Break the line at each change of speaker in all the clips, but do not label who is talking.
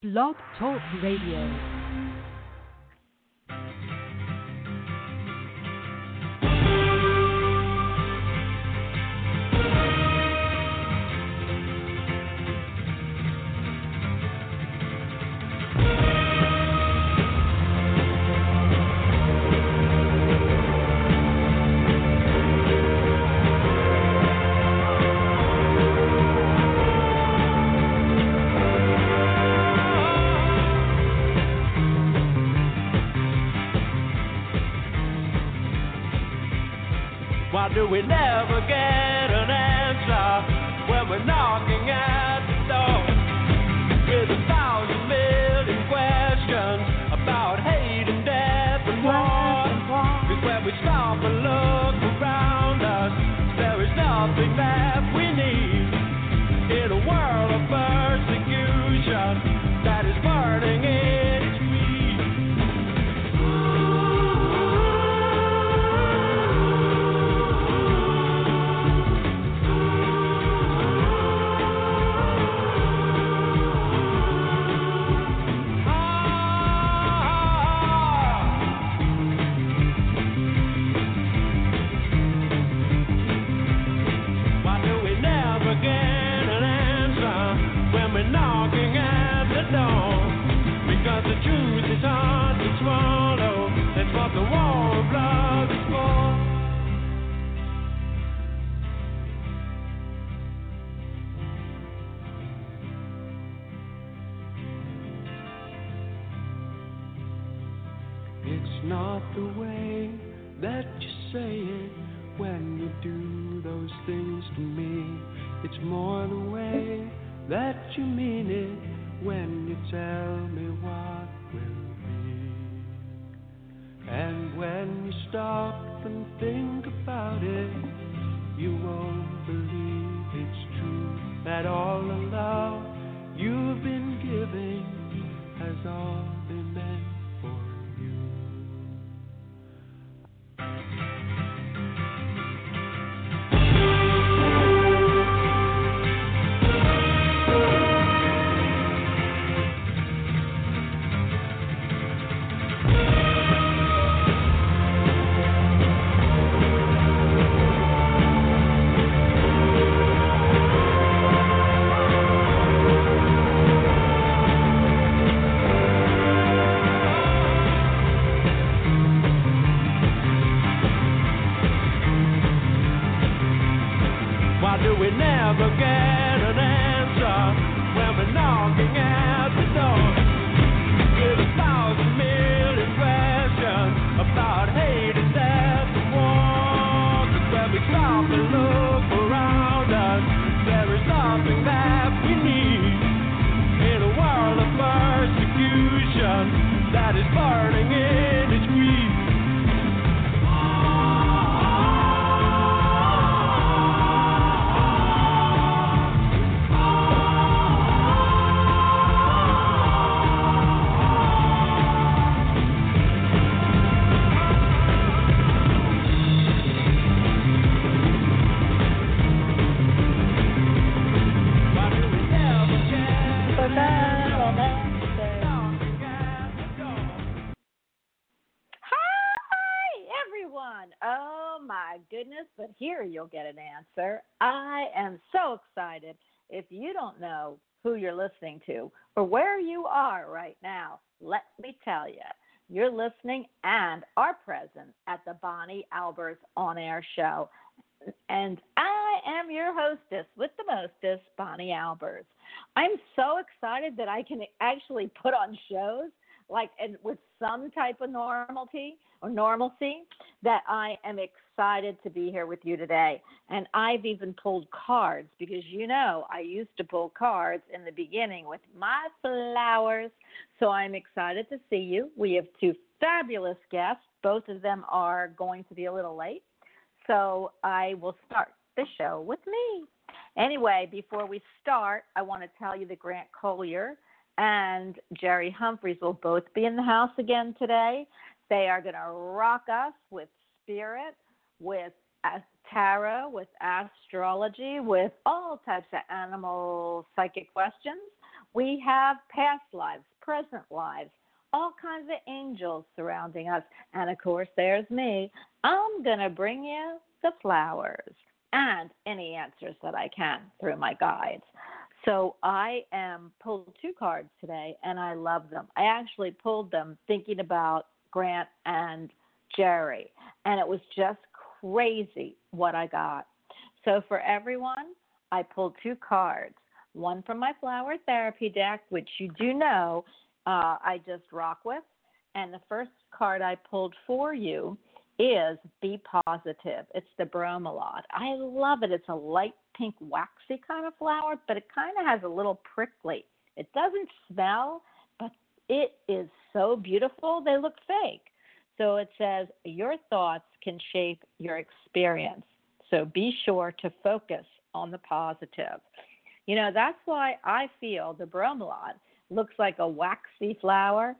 Blog Talk Radio.
We never get those things to me. It's more the way that you mean it when you tell me what will be. And when you stop and think about it, you won't believe it's true that all the love you've been giving has all
goodness. But here you'll get an answer. I am so excited. If you don't know who you're listening to or where you are right now, let me tell you. You're listening and are present at the Bonnie Albers on air show. And I am your hostess with the mostest, Bonnie Albers. I'm so excited that I can actually put on shows like and with some type of normality or normalcy that I am excited to be here with you today. And I've even pulled cards because you know I used to pull cards in the beginning with my flowers. So I'm excited to see you. We have two fabulous guests. Both of them are going to be a little late. So I will start the show with me. Anyway, before we start, I want to tell you that Grant Colyer and Jerry Humphreys will both be in the house again today. They are going to rock us with spirit, with tarot, with astrology, with all types of animal psychic questions. We have past lives, present lives, all kinds of angels surrounding us. And of course, there's me. I'm going to bring you the flowers and any answers that I can through my guides. So I am pulled two cards today and I love them. I actually pulled them thinking about Grant and Jerry, and it was just crazy what I got. So for everyone, I pulled two cards. One from my flower therapy deck, which you do know uh, I just rock with. And the first card I pulled for you is Be Positive. It's the bromeliad. I love it. It's a light pink, waxy kind of flower, but it kind of has a little prickly. It doesn't smell, but it is so beautiful. They look fake. So it says, Your thoughts can shape your experience. So be sure to focus on the positive. You know, that's why I feel the bromeliad looks like a waxy flower,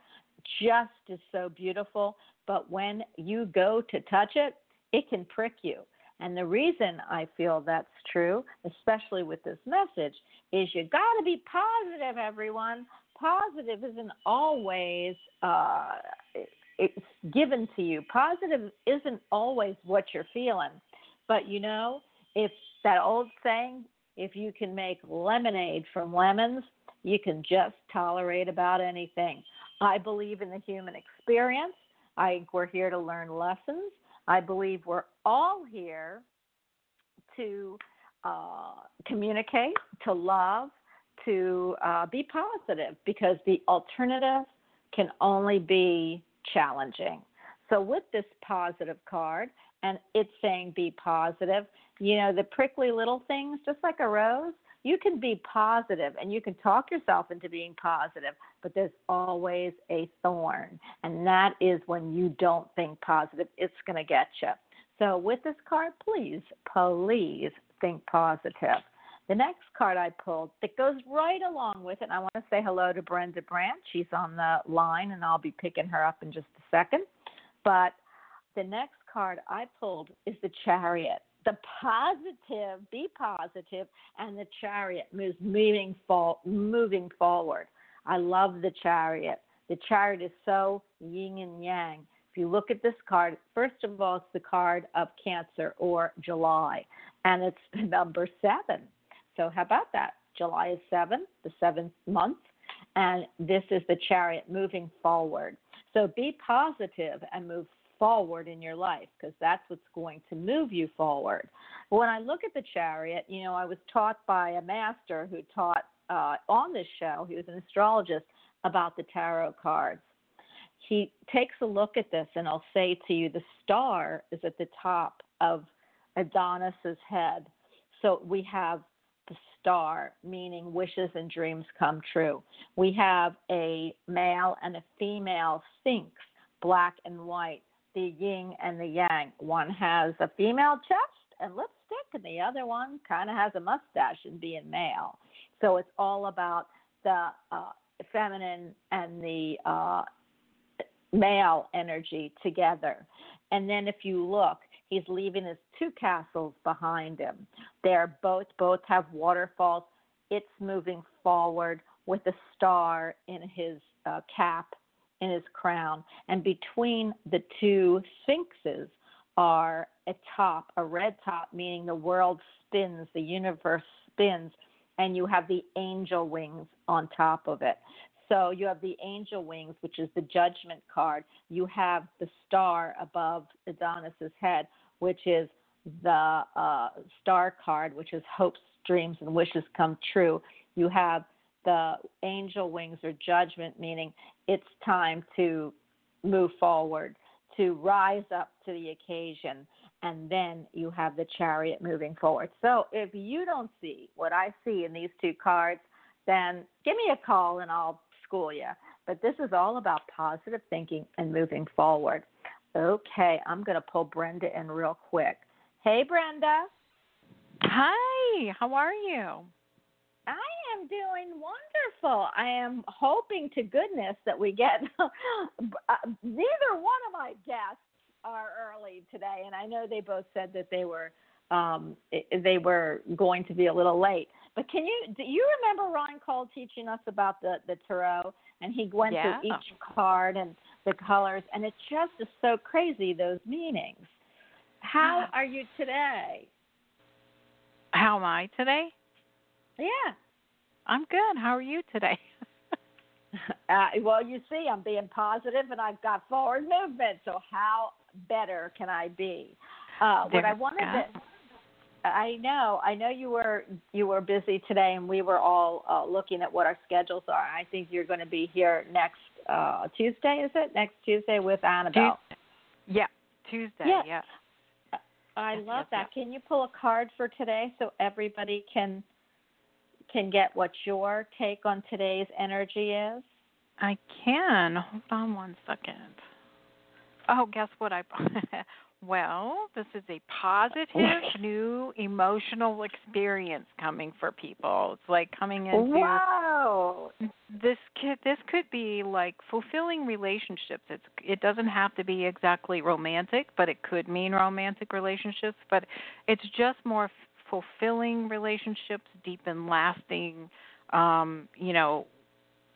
just is so beautiful. But when you go to touch it, it can prick you. And the reason I feel that's true, especially with this message, is you got to be positive, everyone. Positive isn't always uh, it's given to you. Positive isn't always what you're feeling, but you know, if that old saying, if you can make lemonade from lemons, you can just tolerate about anything. I believe in the human experience. I think we're here to learn lessons. I believe we're all here to uh, communicate, to love, to uh, be positive because the alternative can only be challenging. So, with this positive card, and it's saying be positive, you know, the prickly little things, just like a rose, you can be positive and you can talk yourself into being positive, but there's always a thorn. And that is when you don't think positive, it's going to get you. So, with this card, please, please think positive. The next card I pulled that goes right along with it, and I want to say hello to Brenda Brandt. She's on the line, and I'll be picking her up in just a second. But the next card I pulled is the Chariot. The positive, be positive, and the Chariot moves moving moving forward. I love the Chariot. The Chariot is so yin and yang. If you look at this card, first of all, it's the card of Cancer or July, and it's the number seven. So, how about that? July is 7th, the seventh month, and this is the chariot moving forward. So, be positive and move forward in your life because that's what's going to move you forward. When I look at the chariot, you know, I was taught by a master who taught uh, on this show, he was an astrologist, about the tarot cards. He takes a look at this and I'll say to you the star is at the top of Adonis's head. So we have star, meaning wishes and dreams come true. We have a male and a female sphinx, black and white, the yin and the yang. One has a female chest and lipstick, and the other one kind of has a mustache and being male. So it's all about the uh, feminine and the uh, male energy together. And then if you look, He's leaving his two castles behind him. They're both both have waterfalls. It's moving forward with a star in his uh, cap, in his crown, and between the two sphinxes are a top, a red top, meaning the world spins, the universe spins, and you have the angel wings on top of it. So you have the angel wings, which is the judgment card. You have the star above Adonis's head, which is the uh, star card, which is hopes, dreams, and wishes come true. You have the angel wings or judgment, meaning it's time to move forward, to rise up to the occasion. And then you have the chariot moving forward. So if you don't see what I see in these two cards, then give me a call and I'll school you. But this is all about positive thinking and moving forward. Okay, I'm going to pull Brenda in real quick. Hey, Brenda.
Hi, how are you?
I am doing wonderful. I am hoping to goodness that we get uh, neither one of my guests are early today, and I know they both said that they were um, they were going to be a little late. But can you do you remember Ron Cole teaching us about the the tarot and he went
Yeah.
through each card and the colors and it just is so crazy those meanings. How are you today?
How am I today?
Yeah.
I'm good. How are you today?
Uh, well, you see, I'm being positive and I've got forward movement. So how better can I be? Uh, what I wanted
go.
to, I know, I know you were you were busy today, and we were all uh, looking at what our schedules are. I think you're going to be here next uh, Tuesday, is it? Next Tuesday with Annabelle.
yeah, Tuesday.
Yeah.
Yeah.
I
Yes,
love
yes,
that. Can you pull a card for today so everybody can can get what your take on today's energy is?
I can. Hold on one second. Oh, guess what I Well, this is a positive new emotional experience coming for people. It's like coming into
Wow.
this could this could be like fulfilling relationships. It's it doesn't have to be exactly romantic, but it could mean romantic relationships, but it's just more f- fulfilling relationships, deep and lasting um, you know,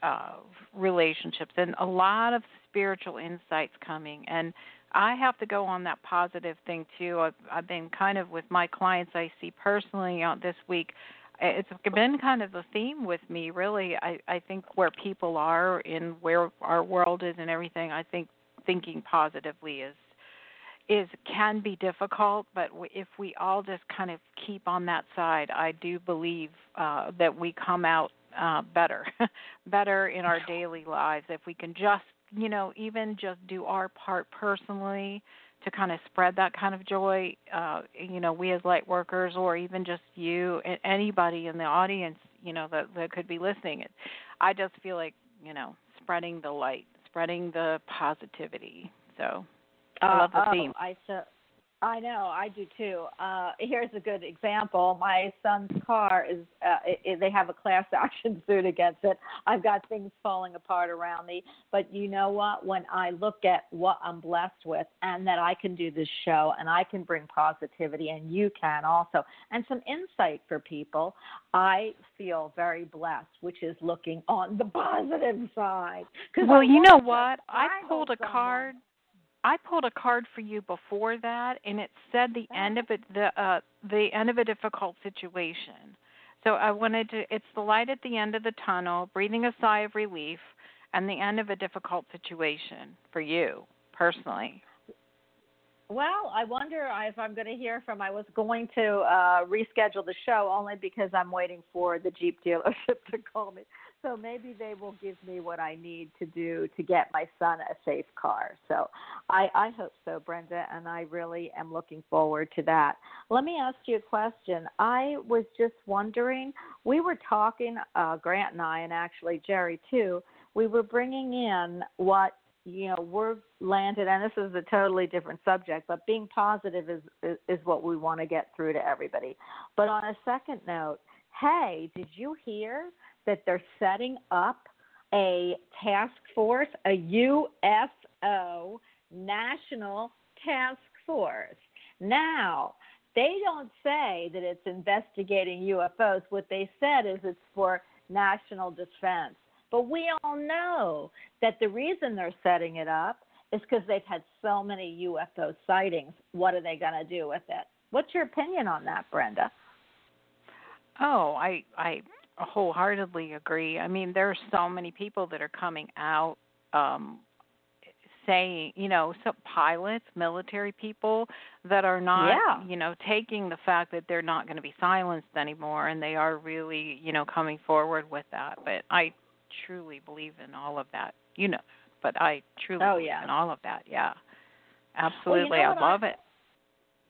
uh relationships and a lot of spiritual insights coming and I have to go on that positive thing too. I've, I've been kind of with my clients I see personally uh, this week. It's been kind of a theme with me really. I i think where people are in where our world is and everything i think thinking positively is is can be difficult but if we all just kind of keep on that side i do believe uh that we come out uh better better in our daily lives. If we can just you know even just do our part personally to kind of spread that kind of joy uh you know we as light workers or even just you and anybody in the audience you know that that could be listening it i just feel like you know spreading the light spreading the positivity so I love the
oh,
theme.
I so I know, I do too. Uh here's a good example. My son's car is uh it, they have a class action suit against it. I've got things falling apart around me, but you know what? When I look at what I'm blessed with and that I can do this show and I can bring positivity and you can also and some insight for people, I feel very blessed, which is looking on the positive side.
well
I
you know what i pulled a
someone.
card I pulled a card for you before that, and it said the end of it, the uh, the end of a difficult situation. So I wanted to. It's the light at the end of the tunnel, breathing a sigh of relief, and the end of a difficult situation for you personally.
Well, I wonder if I'm going to hear from. I was going to uh, reschedule the show only because I'm waiting for the Jeep dealership to call me. So maybe they will give me what I need to do to get my son a safe car. So I, I hope so, Brenda, and I really am looking forward to that. Let me ask you a question. I was just wondering. We were talking, uh, Grant and I, and actually Jerry too. We were bringing in what you know we're landed and this is a totally different subject but being positive is is, is what we want to get through to everybody but on a second note hey did you hear that they're setting up a task force a UFO national task force now they don't say that it's investigating UFOs what they said is it's for national defense but we all know that the reason they're setting it up is because they've had so many UFO sightings. What are they going to do with it? What's your opinion on that, Brenda?
Oh, I I wholeheartedly agree. I mean, there are so many people that are coming out um saying, you know, some pilots, military people that are not,
Yeah.
you know, taking the fact that they're not going to be silenced anymore and they are really, you know, coming forward with that. But I truly believe in all of that. You know, but I truly
Oh,
believe in all of that. Yeah. Absolutely.
know
I
what I-
love it.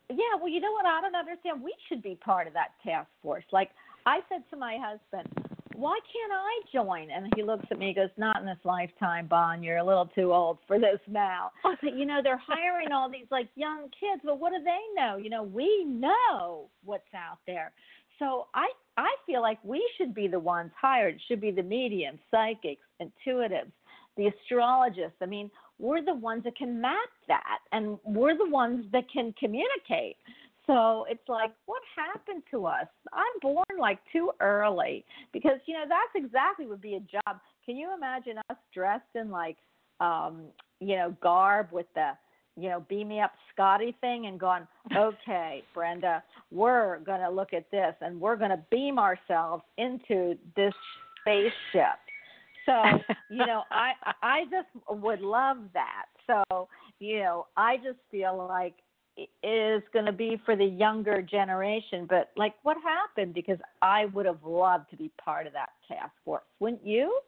Yeah, well, you know what? I don't understand. We should be part of that task force. Like I said to my husband, why can't I join? And he looks at me and goes, Not in this lifetime, Bon. You're a little too old for this now. But you know, they're hiring all these like young kids, but what do they know? You know, we know what's out there. So I I feel like we should be the ones hired. It should be the mediums, psychics, intuitives, the astrologists. I mean, we're the ones that can map that and we're the ones that can communicate. So it's like, what happened to us? I'm born like too early because you know that's exactly would be a job. Can you imagine us dressed in like, um, you know, garb with the, you know, beam me up Scotty thing and going, okay, Brenda, we're gonna look at this and we're gonna beam ourselves into this spaceship. So you know, I I just would love that. So you know, I just feel like is going to be for the younger generation. But like, what happened? Because I would have loved to be part of that task force. Wouldn't you?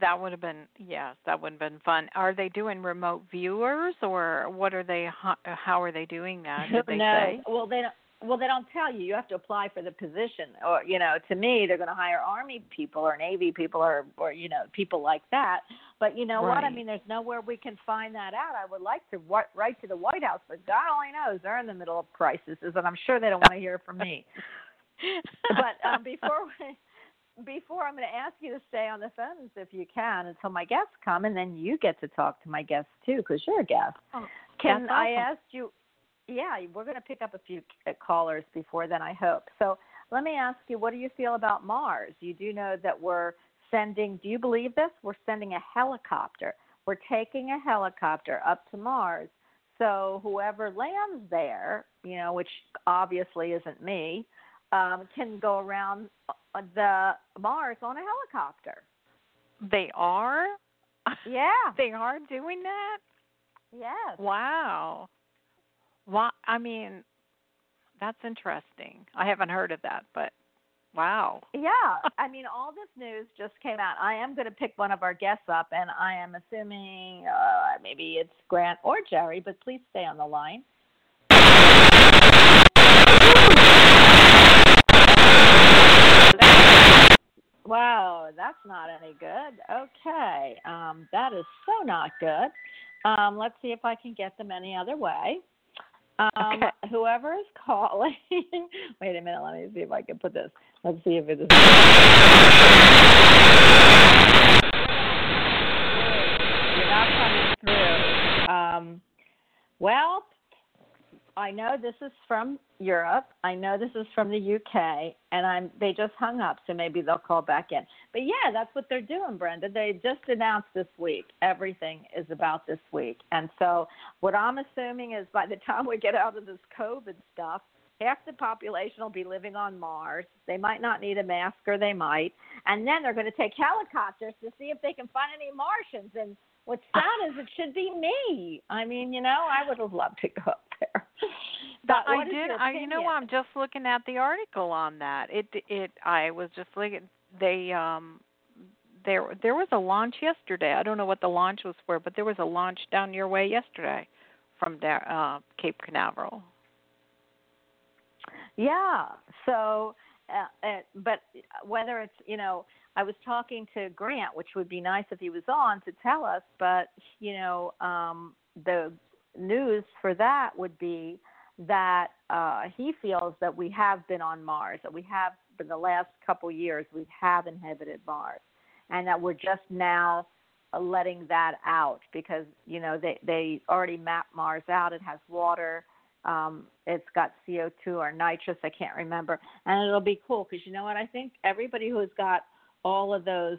That would have been yes, that would have been fun. Are they doing remote viewers or what are they? How are they doing that? Did they
no.
say?
Well, they don't. Well, they don't tell you. You have to apply for the position, or you know, to me, they're going to hire Army people or Navy people or or you know, people like that. But you know
right.
what? I mean, there's nowhere we can find that out. I would like to write to the White House, but God only knows they're in the middle of crises, and I'm sure they don't want to hear from me. but um, before we before I'm going to ask you to stay on the phones if you can until my guests come, and then you get to talk to my guests too because you're a guest.
Oh,
can
awesome.
I ask you? Yeah, we're going to pick up a few uh, callers before then, I hope. So let me ask you, what do you feel about Mars? You do know that we're sending. Do you believe this? We're sending a helicopter. We're taking a helicopter up to Mars. So whoever lands there, you know, which obviously isn't me, um, can go around uh, the Mars on a helicopter.
They are?
Yeah.
they are doing that?
Yes.
Wow. Well, I mean, that's interesting. I haven't heard of that, but wow.
Yeah. I mean, all this news just came out. I am going to pick one of our guests up, and I am assuming uh, maybe it's Grant or Jerry, but please stay on the line. Wow, that's not any good. Okay, um, that is so not good. Um, let's see if I can get them any other way. Um,
okay.
Whoever is calling, wait a minute. Let me see if I can put this. Let's see if it is. You're not coming through. Um, well, I know this is from Europe. I know this is from the UK, and I'm they just hung up, so maybe they'll call back in. But yeah, that's what they're doing, Brenda. They just announced this week. Everything is about this week, and so what I'm assuming is by the time we get out of this COVID stuff, half the population will be living on Mars. They might not need a mask, or they might, and then they're going to take helicopters to see if they can find any Martians. And what's sad is it should be me. I mean, you know, I would have loved to go up there. But
I did. I you know? I'm just looking at the article on that. It it I was just looking. They um there there was a launch yesterday. I don't know what the launch was for, but there was a launch down your way yesterday from there, uh, Cape Canaveral.
Yeah. So, uh, uh, but whether it's you know, I was talking to Grant, which would be nice if he was on to tell us. But you know, um, the news for that would be that uh, he feels that we have been on Mars, that we have in the last couple years we have inhabited Mars, and that we're just now uh, letting that out because you know they they already mapped Mars out. It has water. Um, it's got CO2 or nitrous, I can't remember, and it'll be cool because you know what? I think everybody who's got all of those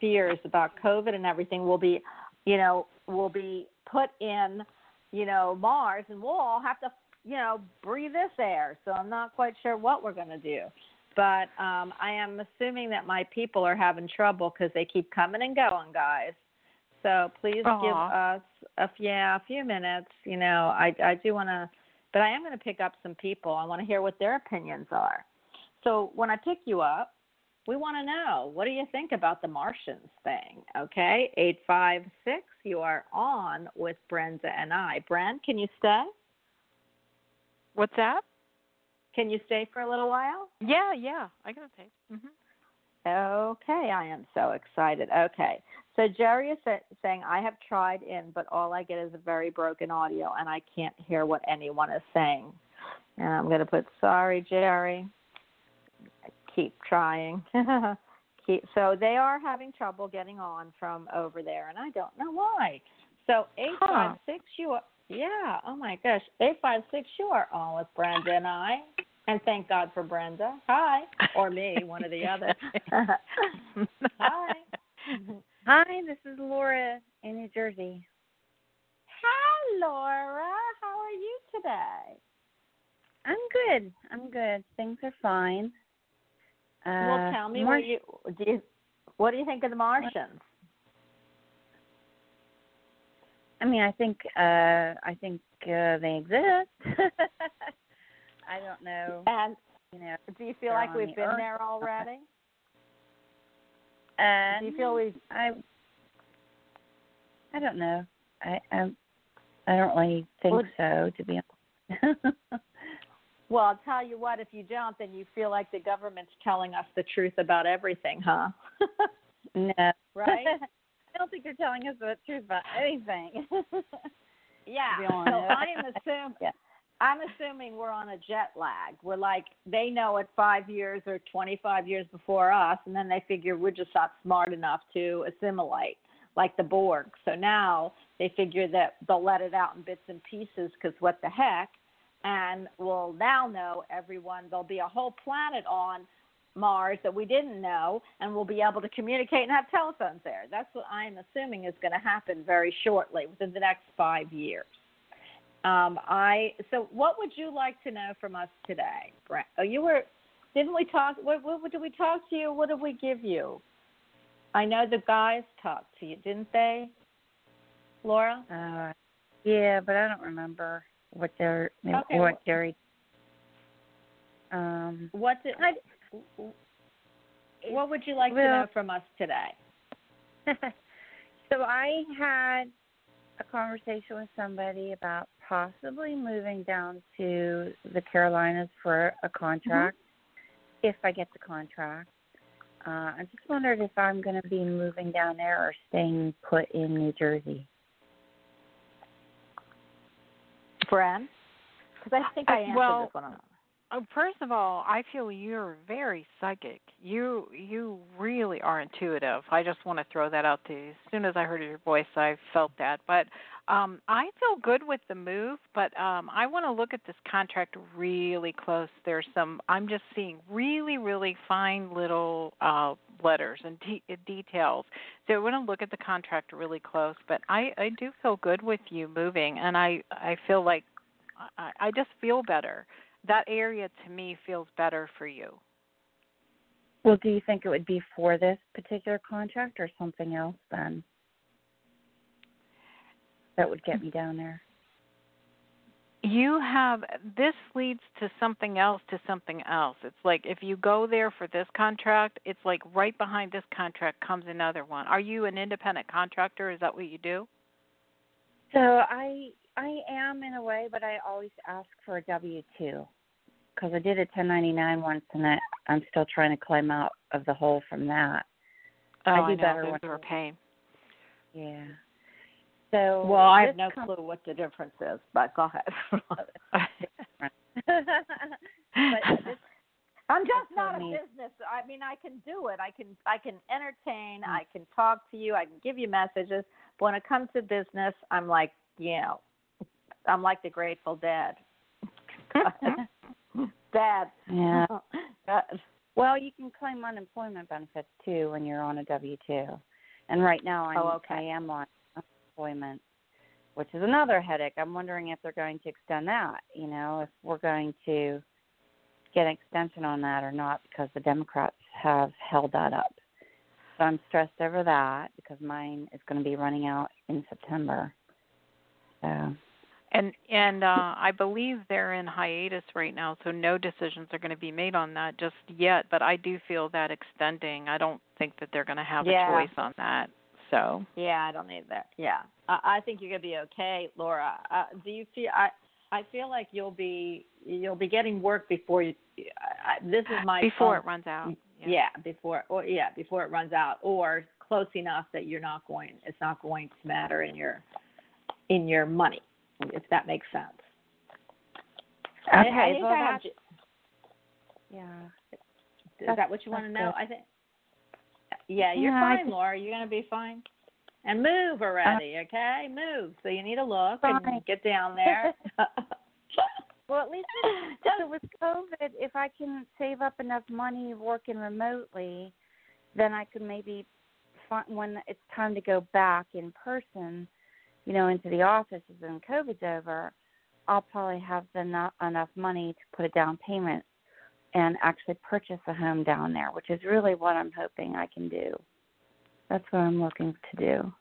fears about COVID and everything will be, you know, will be put in, you know, Mars, and we'll all have to, you know, breathe this air. So I'm not quite sure what we're going to do. But um, I am assuming that my people are having trouble because they keep coming and going, guys. So please give us a yeah a few minutes. You know, I I do want to, but I am going to pick up some people. I want to hear what their opinions are. So when I pick you up, we want to know what do you think about the Martians thing? Okay, eight five six. You are on with Brenda and I. Brent, can you stay?
What's that?
Can you stay for a little while?
Yeah, yeah. I gotta say. hmm
Okay, I am so excited. Okay, so Jerry is sa- saying I have tried in, but all I get is a very broken audio, and I can't hear what anyone is saying. And I'm going to put sorry, Jerry. Keep trying. Keep, so they are having trouble getting on from over there, and I don't know why. So eight five six, you are yeah. Oh my gosh, eight five six, you are on with Brenda and I, and thank God for Brenda. Hi, or me, one or the other. Hi.
Hi, this is Laura in New Jersey.
Hi, Laura. How are you today?
I'm good. I'm good. Things are fine. Uh,
well, tell me
Mar-
what you do. You, what do you think of the Martians?
I mean, I think uh I think uh, they exist. I don't know.
And
You know.
do you feel like we've been
Earth.
there already? Do you feel we've
I I don't know. I I I don't really think
Well-
so. To be honest.
Well, I'll tell you what, if you don't, then you feel like the government's telling us the truth about everything, huh?
no.
right?
I don't think they're telling us the truth about anything.
Yeah. So. I'm assuming
Yeah.
I'm assuming we're on a jet lag. We're like they know it five years or twenty five years before us and then they figure we're just not smart enough to assimilate like the Borg. So now they figure that they'll let it out in bits and pieces because what the heck? And we'll now know everyone. There'll be a whole planet on Mars that we didn't know, and we'll be able to communicate and have telephones there. That's what I'm assuming is going to happen very shortly, within the next five years. Um, I so what would you like to know from us today, Brent? Oh, you were didn't we talk? What, what, what did we talk to you? What did we give you? I know the guys talked to you, didn't they, Laura?
uh, yeah, but I don't remember what they're
Okay,
what
well-
Um,
What did
I,
what would you like to know from us today?
so I had a conversation with somebody about possibly moving down to the Carolinas for a contract if I get the contract. Uh, I just wondered if I'm going to be moving down there or staying put in New Jersey.
Fran? Because I think I
Uh,
answered
well,
this one.
Oh, first of all, I feel you're very psychic. You you really are intuitive. I just want to throw that out to you. As soon as I heard your voice, I felt that. But um I feel good with the move, but um I want to look at this contract really close. There's some I'm just seeing really really fine little uh letters and de- details. So I want to look at the contract really close, but I I do feel good with you moving and I I feel like I, I just feel better that area to me feels better for you.
Well, do you think it would be for this particular contract or something else then? That would get me down there.
You have this leads to something else to something else. It's like if you go there for this contract, it's like right behind this contract comes another one. Are you an independent contractor? Is that what you do?
So I I am in a way, but I always ask for a W two because I did a 1099 once, and I, I'm still trying to climb out of the hole from that.
Oh,
I
I,
do
know
better
those
when-
are a pain.
Yeah. So
Well, I have no
com-
clue what the difference is, but go ahead.
this,
I'm just not a
what I mean.
business. I mean, I can do it. I can I can entertain. Mm. I can talk to you. I can give you messages. But when it comes to business, I'm like, you know, I'm like the Grateful Dead. Dead.
yeah.
God.
Well, you can claim unemployment benefits too when you're on a W two, and right now I'm
Oh, okay.
I am on unemployment, which is another headache. I'm wondering if they're going to extend that. You know, if we're going to get an extension on that or not, because the Democrats have held that up. So I'm stressed over that because mine is going to be running out in September. So
And and uh I believe they're in hiatus right now, so no decisions are going to be made on that just yet, but I do feel that extending. I don't think that they're going to have
Yeah.
a choice on that. So,
Yeah, I don't need that. Yeah, I, I think you're gonna be okay, Laura. Uh, do you feel? I I feel like you'll be you'll be getting work before you. I, I, this is my
before
phone-
it runs out.
Yeah. before or yeah, before it runs out, or close enough that you're not going. It's not going to matter in your in your money, if that makes sense. I- I
okay, well
I have
yeah.
Is
That's-
that what you want to know? I think. Yeah, you're
Yeah,
fine,
just-
Laura. You're gonna be fine. and move already. Uh, okay, move. So you need to look
Fine.
and get down there.
Well, at least so with COVID, if I can save up enough money working remotely, then I could maybe find when it's time to go back in person, you know, into the offices and COVID's over, I'll probably have the enough, enough money to put a down payment and actually purchase a home down there, which is really what I'm hoping I can do. That's what I'm looking to do.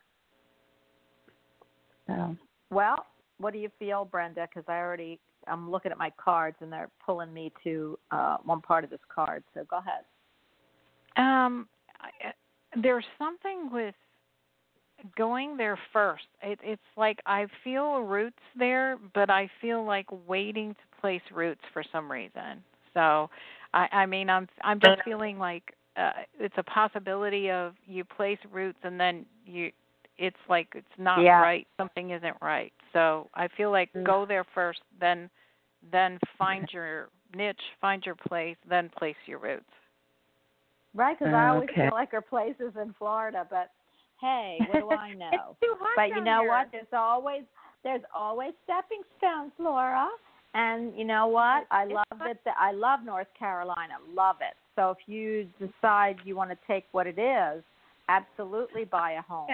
So,
well, what do you feel, Brenda? Because I already I'm looking at my cards and they're pulling me to uh, one part of this card. So go ahead.
Um, I, there's something with going there first. It, it's like I feel roots there, but I feel like waiting to place roots for some reason. So, I, I mean, I'm I'm just feeling like uh, it's a possibility of you place roots and then you it's like it's not
Yeah.
right something isn't right so i feel like
Mm.
go there first then then find your niche find your place then place your roots
Right, because I always
okay.
feel like our place is in Florida, but hey, what do I know?
it's too hot
but you know
here.
what? There's always there's always stepping stones, Laura. And you know what? I love it. That I love North Carolina. Love it. So if you decide you want to take what it is, absolutely buy a home.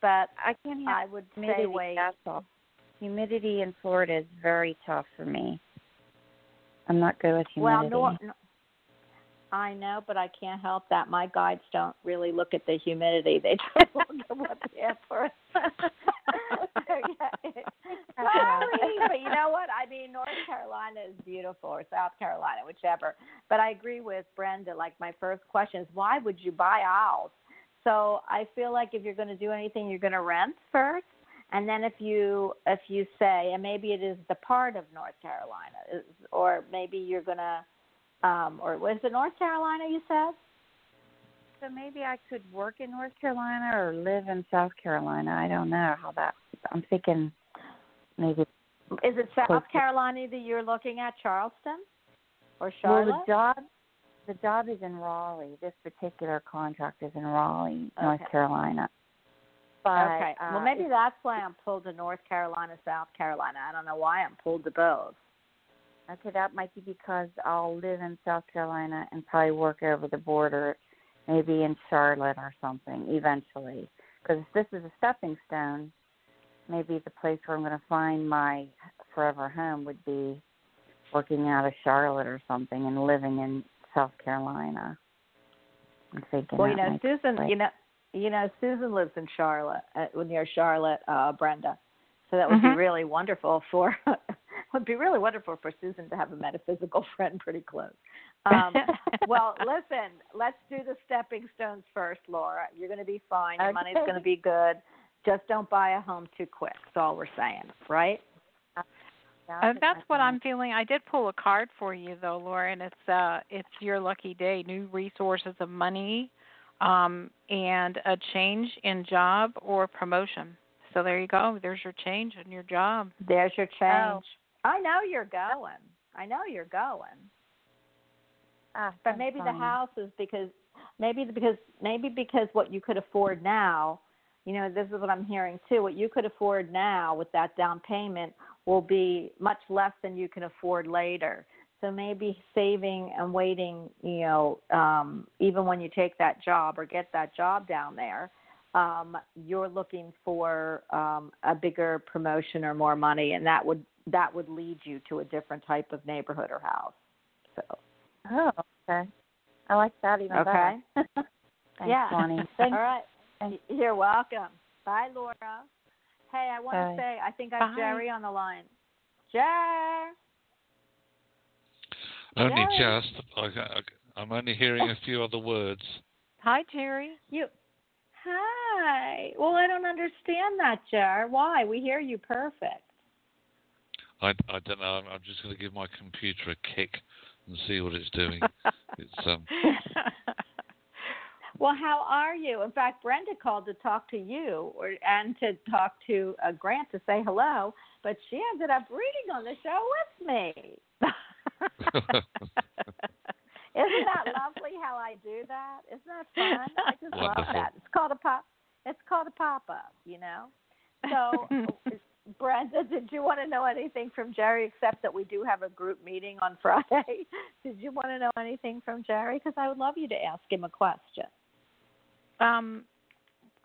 But
I can't
I would say wait.
That's all. Humidity in Florida is very tough for me. I'm not good with
Well,
humidity.
nor, no, I know, but I can't help that. My guides don't really look at the humidity. They just look at what the air okay. Sorry, but you know what? I mean, North Carolina is beautiful, or South Carolina, whichever. But I agree with Brenda. Like my first question is, why would you buy house? So I feel like if you're going to do anything, you're going to rent first, and then if you if you say, and maybe it is the part of North Carolina, or maybe you're going to, um, or was it North Carolina? You said.
So maybe I could work in North Carolina or live in South Carolina. I don't know how that. I'm thinking maybe.
Is it South Carolina that you're looking at, Charleston, or Charlotte?
Well, the job, the job is in Raleigh. This particular contract is in Raleigh, North
Okay.
Carolina. But,
okay. well,
uh,
maybe that's why I'm pulled to North Carolina, South Carolina. I don't know why I'm pulled to both.
Okay, that might be because I'll live in South Carolina and probably work over the border, maybe in Charlotte or something eventually. Because if this is a stepping stone, maybe the place where I'm going to find my forever home would be working out of Charlotte or something and living in South Carolina. I'm thinking.
Well, you know, Susan,
right.
you know, you know, Susan lives in Charlotte, uh, near Charlotte, uh, Brenda. So that would
Mhm.
be really wonderful for would be really wonderful for Susan to have a metaphysical friend pretty close. Um, well, listen, let's do the stepping stones first, Laura. You're going to be fine. Your money's going to be good. Just don't buy a home too quick. That's all we're saying, right?
Uh,
I'll
that's what I'm feeling. I did pull a card for you though, Laura, and it's uh it's your lucky day. New resources of money, um, and a change in job or promotion. So there you go. There's your change in your job.
There's your change.
Oh.
I know you're going. I know you're going.
Ah,
But maybe the house is because maybe because maybe because what you could afford now, you know, this is what I'm hearing too. What you could afford now with that down payment will be much less than you can afford later. So maybe saving and waiting, you know, um, even when you take that job or get that job down there, um, you're looking for um, a bigger promotion or more money, and that would that would lead you to a different type of neighborhood or house. So
Oh, okay. I like that even
Okay.
better. Thanks,
yeah.
Bonnie. Thanks.
All right.
Thanks.
You're welcome. Bye, Laura. Hey, I want
Bye.
to say I think I have
Bye.
Jerry on the line. Jer.
Only
Jerry.
just. I, I, I'm only hearing a few other words.
Hi, Jerry.
You. Hi. Well, I don't understand that, Jer. Why? We hear you perfect.
I, I don't know. I'm, I'm just going to give my computer a kick and see what it's doing. it's um.
Well, how are you? In fact, Brenda called to talk to you or and to talk to uh, Grant to say hello, but she ended up reading on the show with me. Isn't that lovely how I do that? Isn't that fun? I just love that. It's called a pop. It's called a pop up, you know. So, Brenda, did you want to know anything from Jerry except that we do have a group meeting on Friday? did you want to know anything from Jerry? Because I would love you to ask him a question.
Um,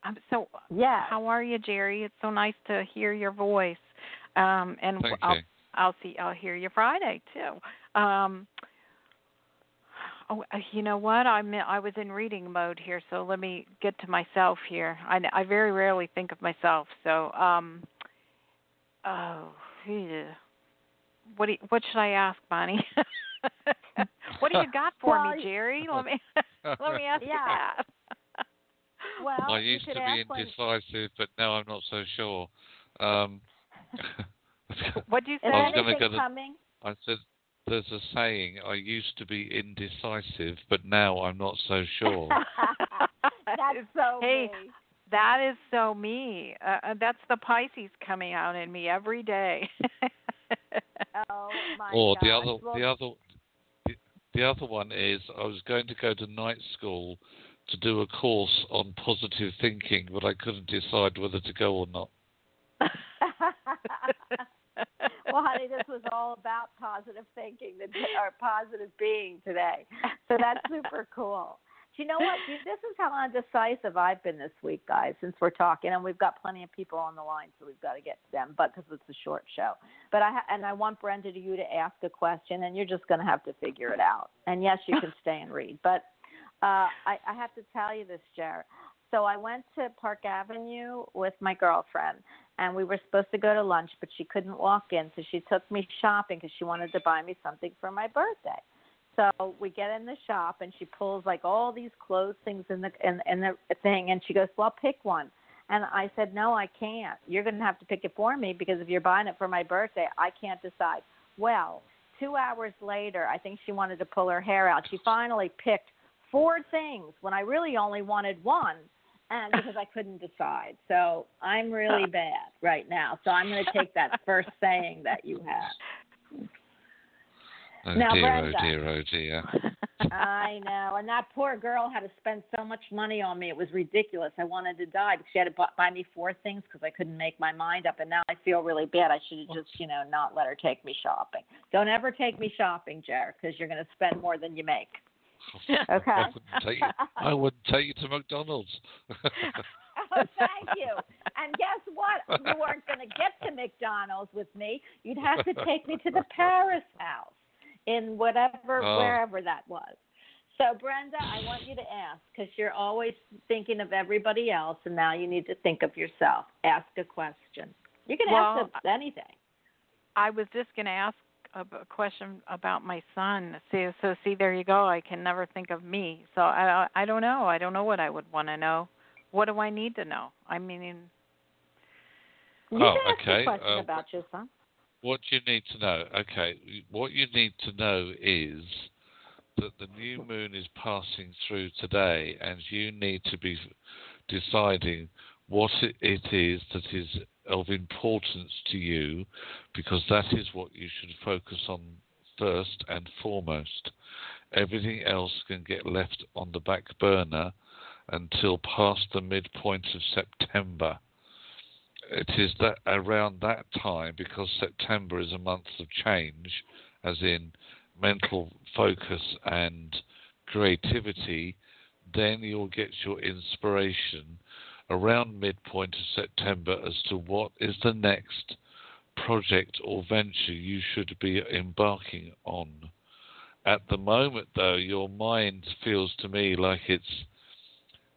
I'm so.
Yeah.
How are you, Jerry? It's so nice to hear your voice. Um, and
Thank
I'll
you.
I'll see. I'll hear you Friday too. Um, oh, uh, you know what? I'm I was in reading mode here, so let me get to myself here. I I very rarely think of myself, so um. Oh, yeah. what do you, what should I ask, Bonnie? what do you got for
Well,
me, Jerry? Let me let me ask you
Yeah.
that.
Well,
I used to be
ask when-
indecisive, but now I'm not so sure. Um,
what do you say?
Is
I was gonna
anything
go to-
coming?
I said, there's a saying, I used to be indecisive, but now I'm not so sure.
That's so
Hey,
me.
That is so me. Uh, uh, that's the Pisces coming out in me every day.
Oh my
or the
gosh.
other,
Well,
the other, the, the other one is I was going to go to night school to do a course on positive thinking, but I couldn't decide whether to go or not.
well, honey, this was all about positive thinking the- or positive being today. So that's super cool. Do you know what? This is how undecisive I've been this week, guys, since we're talking, and we've got plenty of people on the line, so we've got to get to them. But because it's a short show, but I and I want Brenda to you to ask a question, and you're just going to have to figure it out. And yes, you can stay and read, but uh, I, I have to tell you this, Jared. So I went to Park Avenue with my girlfriend, and we were supposed to go to lunch, but she couldn't walk in, so she took me shopping because she wanted to buy me something for my birthday. So we get in the shop, and she pulls like all these clothes things in the in, in the thing, and she goes, "Well, pick one." And I said, "No, I can't. You're going to have to pick it for me because if you're buying it for my birthday, I can't decide." Well, two hours later, I think she wanted to pull her hair out. She finally picked four things when I really only wanted one and because I couldn't decide. So I'm really bad right now. So I'm going to take that first saying that you had.
Oh
Now,
dear,
Brenda.
oh dear, oh dear.
I know. And that poor girl had to spend so much money on me. It was ridiculous. I wanted to die because she had to buy me four things because I couldn't make my mind up. And now I feel really bad. I should have just, you know, not let her take me shopping. Don't ever take me shopping, Jared, because you're going to spend more than you make. Okay.
I wouldn't take you. I wouldn't take you to McDonald's.
Oh, thank you. And guess what? You weren't going to get to McDonald's with me. You'd have to take me to the Paris house in whatever,
Oh.
wherever that was. So, Brenda, I want you to ask because you're always thinking of everybody else, and now you need to think of yourself. Ask a question. You can
Well,
ask anything.
I was just going to ask a, a question about my son. See, so see, there you go. I can never think of me. So I, I don't know. I don't know what I would want to know. What do I need to know? I mean,
You
Oh,
can ask
okay.
a question
Um,
about your son.
What you need to know, okay, what you need to know is that the new moon is passing through today, and you need to be deciding what it, is that is of importance to you, because that is what you should focus on first and foremost. Everything else can get left on the back burner until past the midpoint of September it is that around that time because September is a month of change, as in mental focus and creativity, then you'll get your inspiration around midpoint of September as to what is the next project or venture you should be embarking on. At the moment, though, your mind feels to me like it's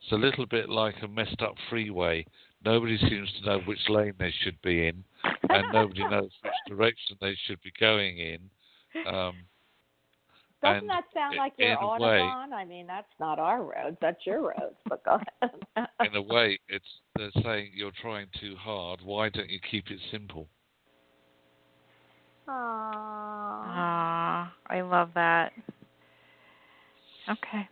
it's a little bit like a messed up freeway nobody seems to know which lane they should be in, and nobody knows which direction they should be going in. Um,
Doesn't that sound
i-
like your
in a way-
I mean, that's not our roads. That's your roads. But go ahead.
in a way, it's they're saying you're trying too hard. Why don't you keep it simple?
Aww.
ah, I love that. Okay.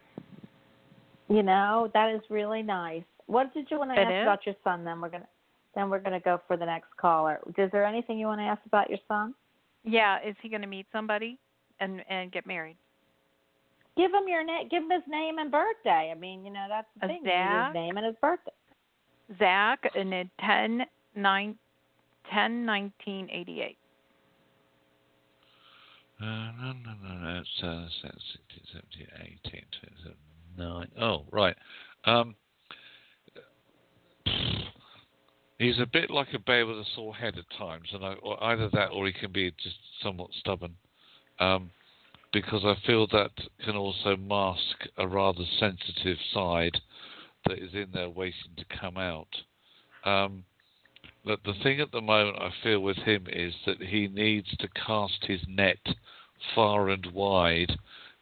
You know, that is really nice. What did you want to
It
ask
is.
about your son? Then we're gonna, then we're gonna go for the next caller. Is there anything you want to ask about your son?
Yeah, is he going to meet somebody and and get married?
Give him your name. Give him his name and birthday. I mean, you know, that's the thing. You need
Zach?
His name and his birthday.
Zach and then 10, 9, 10 19 88.
Uh, no, no, no, no. It's uh, 16, 17, 18, 27, 9. Oh, right. Um, he's a bit like a bear with a sore head at times, and I, either that or he can be just somewhat stubborn. Um, because I feel that can also mask a rather sensitive side that is in there waiting to come out. Um, but the thing at the moment I feel with him is that he needs to cast his net far and wide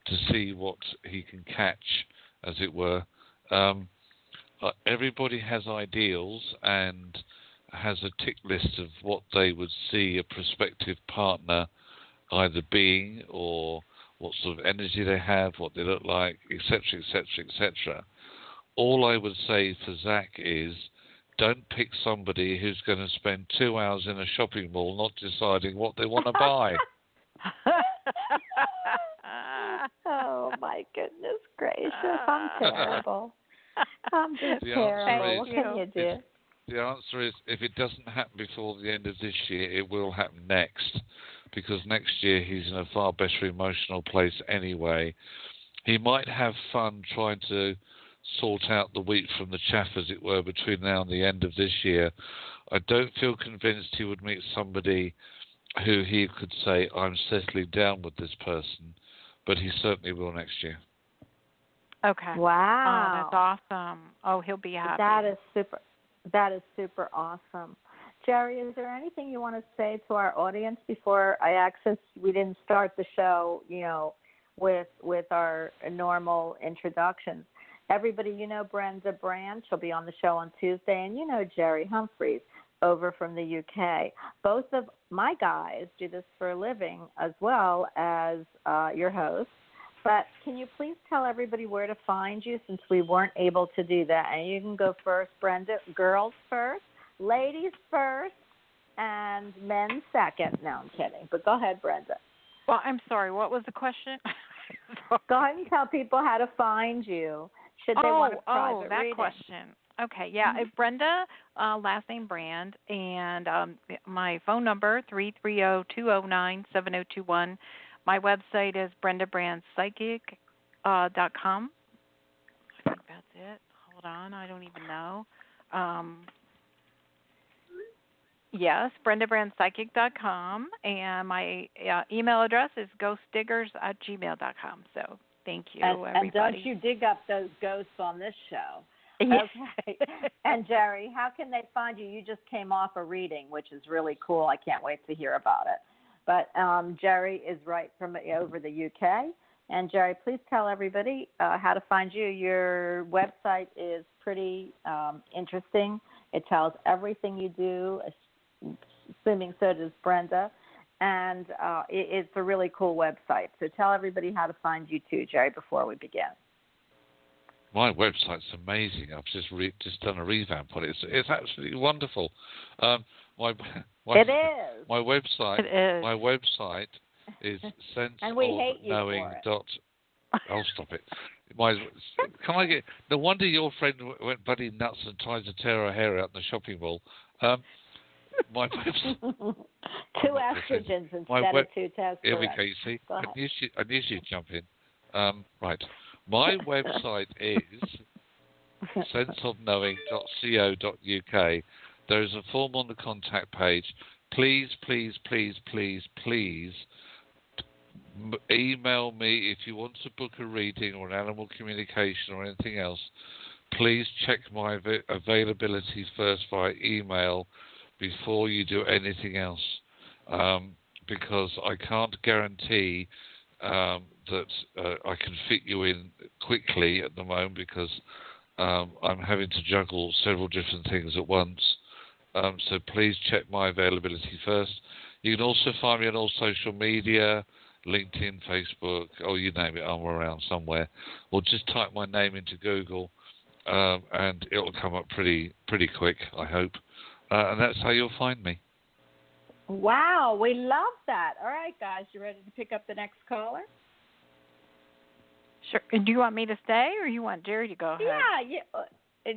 to see what he can catch, as it were. Um, uh, everybody has ideals and has a tick list of what they would see a prospective partner either being or what sort of energy they have, what they look like, etc., etc., etc. All I would say for Zach is don't pick somebody who's going to spend two hours in a shopping mall not deciding what they want to buy.
my goodness gracious! I'm ah. terrible. I'm just
The
terrible.
answer
What
is-
can you do?
The answer is if it doesn't happen before the end of this year, it will happen next. Because next year he's in a far better emotional place anyway. He might have fun trying to sort out the wheat from the chaff, as it were, between now and the end of this year. I don't feel convinced he would meet somebody who he could say, I'm settling down with this person, but he certainly will next year.
Okay. Oh,
Wow.
that's awesome. Oh, he'll be happy.
That is super. That is super awesome. Jerry, is there anything you want to say to our audience before I access? We didn't start the show, you know, with with our normal introductions. Everybody, you know Brenda Brand. She'll be on the show on Tuesday, and you know Jerry Humphreys over from the UK. Both of my guys do this for a living as well as uh, your host. But can you please tell everybody where to find you since we weren't able to do that? And you can go first, Brenda. Girls first, ladies first, and men second. No, I'm kidding. But go ahead, Brenda.
Well, I'm sorry. What was the question?
Go ahead and tell people how to find you. Should they
oh,
want a private
oh, that
reading?
question. Okay, yeah,
Mhm.
uh, Brenda, uh, last name Brand, and um, my phone number three three zero two zero nine seven zero two one. My website is brendabbrandpsychic uh, dot com. I think that's it. Hold on, I don't even know. Um, yes, brendabbrandpsychic.com, and my uh, email address is ghostdiggers at gmail dot com. So thank you,
And, and
everybody.
don't you dig up those ghosts on this show.
Yes.
Okay. and Jerry, how can they find you? You just came off a reading, which is really cool. I can't wait to hear about it. But um, Jerry is right from over the UK. And Jerry, please tell everybody uh, how to find you. Your website is pretty um, interesting. It tells everything you do, assuming so does Brenda. And uh, it, it's a really cool website. So tell everybody how to find you too, Jerry, before we begin.
My website's amazing. I've just re- just done a revamp on it. It's, it's absolutely wonderful. Um, my my
It is.
my website
It is.
my website is sense
And we hate you
knowing
for it.
dot. Oh, stop it! My can I get? No wonder your friend went bloody nuts and tried to tear her hair out in the shopping mall. Um, my website.
two estrogens instead
web-
of two testosterone.
Here we go. You see, I knew she, I knew she'd jump in. Um, right. My website is senseofknowing.co.uk. There is a form on the contact page. Please, please, please, please, please email me if you want to book a reading or an animal communication or anything else. Please check my av- availability first via email before you do anything else, um, because I can't guarantee um, that uh, I can fit you in quickly at the moment because um, I'm having to juggle several different things at once. Um, so please check my availability first. You can also find me on all social media, LinkedIn, Facebook, or you name it, I'm around somewhere. Or just type my name into Google, um, and it'll come up pretty pretty quick, I hope. Uh, and that's how you'll find me.
Wow, we love that. All right, guys, you ready to pick up the next caller?
Sure. Do you want me to stay, or you want Jerry to go ahead?
Yeah, yeah. uh,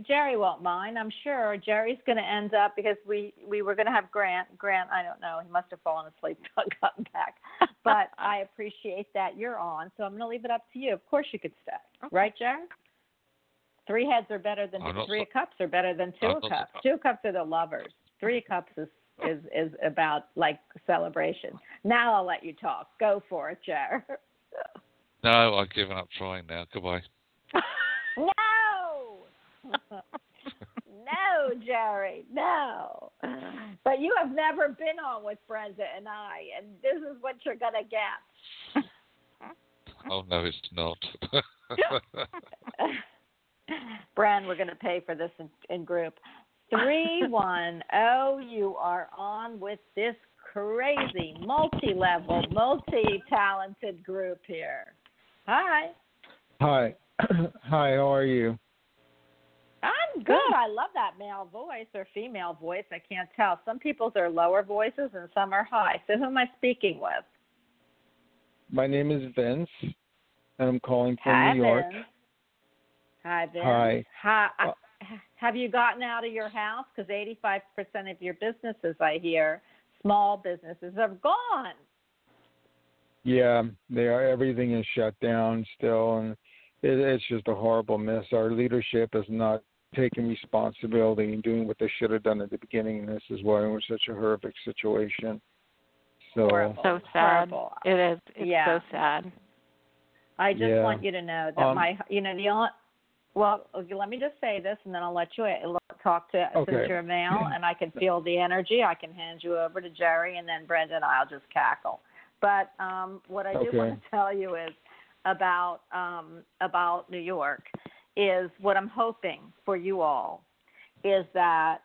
Jerry won't mind. I'm sure Jerry's going to end up because we we were going to have Grant. Grant, I don't know. He must have fallen asleep. I'll back. But I appreciate that you're on, so I'm going to leave it up to you. Of course, you could stay,
Okay.
right, Jerry? Three heads are better than
I'm
three
su-
of cups are better than 2
I'm
of cups.
su-
Two of cups are the lovers. Three of cups is is is about like celebration. Now I'll let you talk. Go for it, Jerry.
No, I've given up trying now. Goodbye.
No. no, Jerry, no. But you have never been on with Brenda and I, and this is what you're going to get.
Oh no, it's not.
Bren, we're going to pay for this in, in group. 310, you are on with this crazy, multi level, multi talented group here. Hi.
Hi. Hi, how are you?
I'm good. I love that male voice or female voice. I can't tell. Some people's are lower voices and some are high. So who am I speaking with?
My name is Vince, and I'm calling from
Hi,
New York.
Vince. Hi, Vince.
Hi.
Hi. Have you gotten out of your house? Because 85% of your businesses, I hear, small businesses, have gone.
Yeah, they are. Everything is shut down still, and it, it's just a horrible mess. Our leadership is not taking responsibility and doing what they should have done at the beginning, and this is why we're in such a horrific situation. So,
Horrible.
so sad.
Horrible.
It is. It's
Yeah.
so sad.
I just
Yeah.
want you to know that
Um,
my, you know, the only, well, let me just say this, and then I'll let you uh, talk to
Okay.
since you're male, and I can feel the energy. I can hand you over to Jerry, and then Brenda and I'll just cackle. But um, what I do want to tell you is about um, about New York is what I'm hoping for you all is that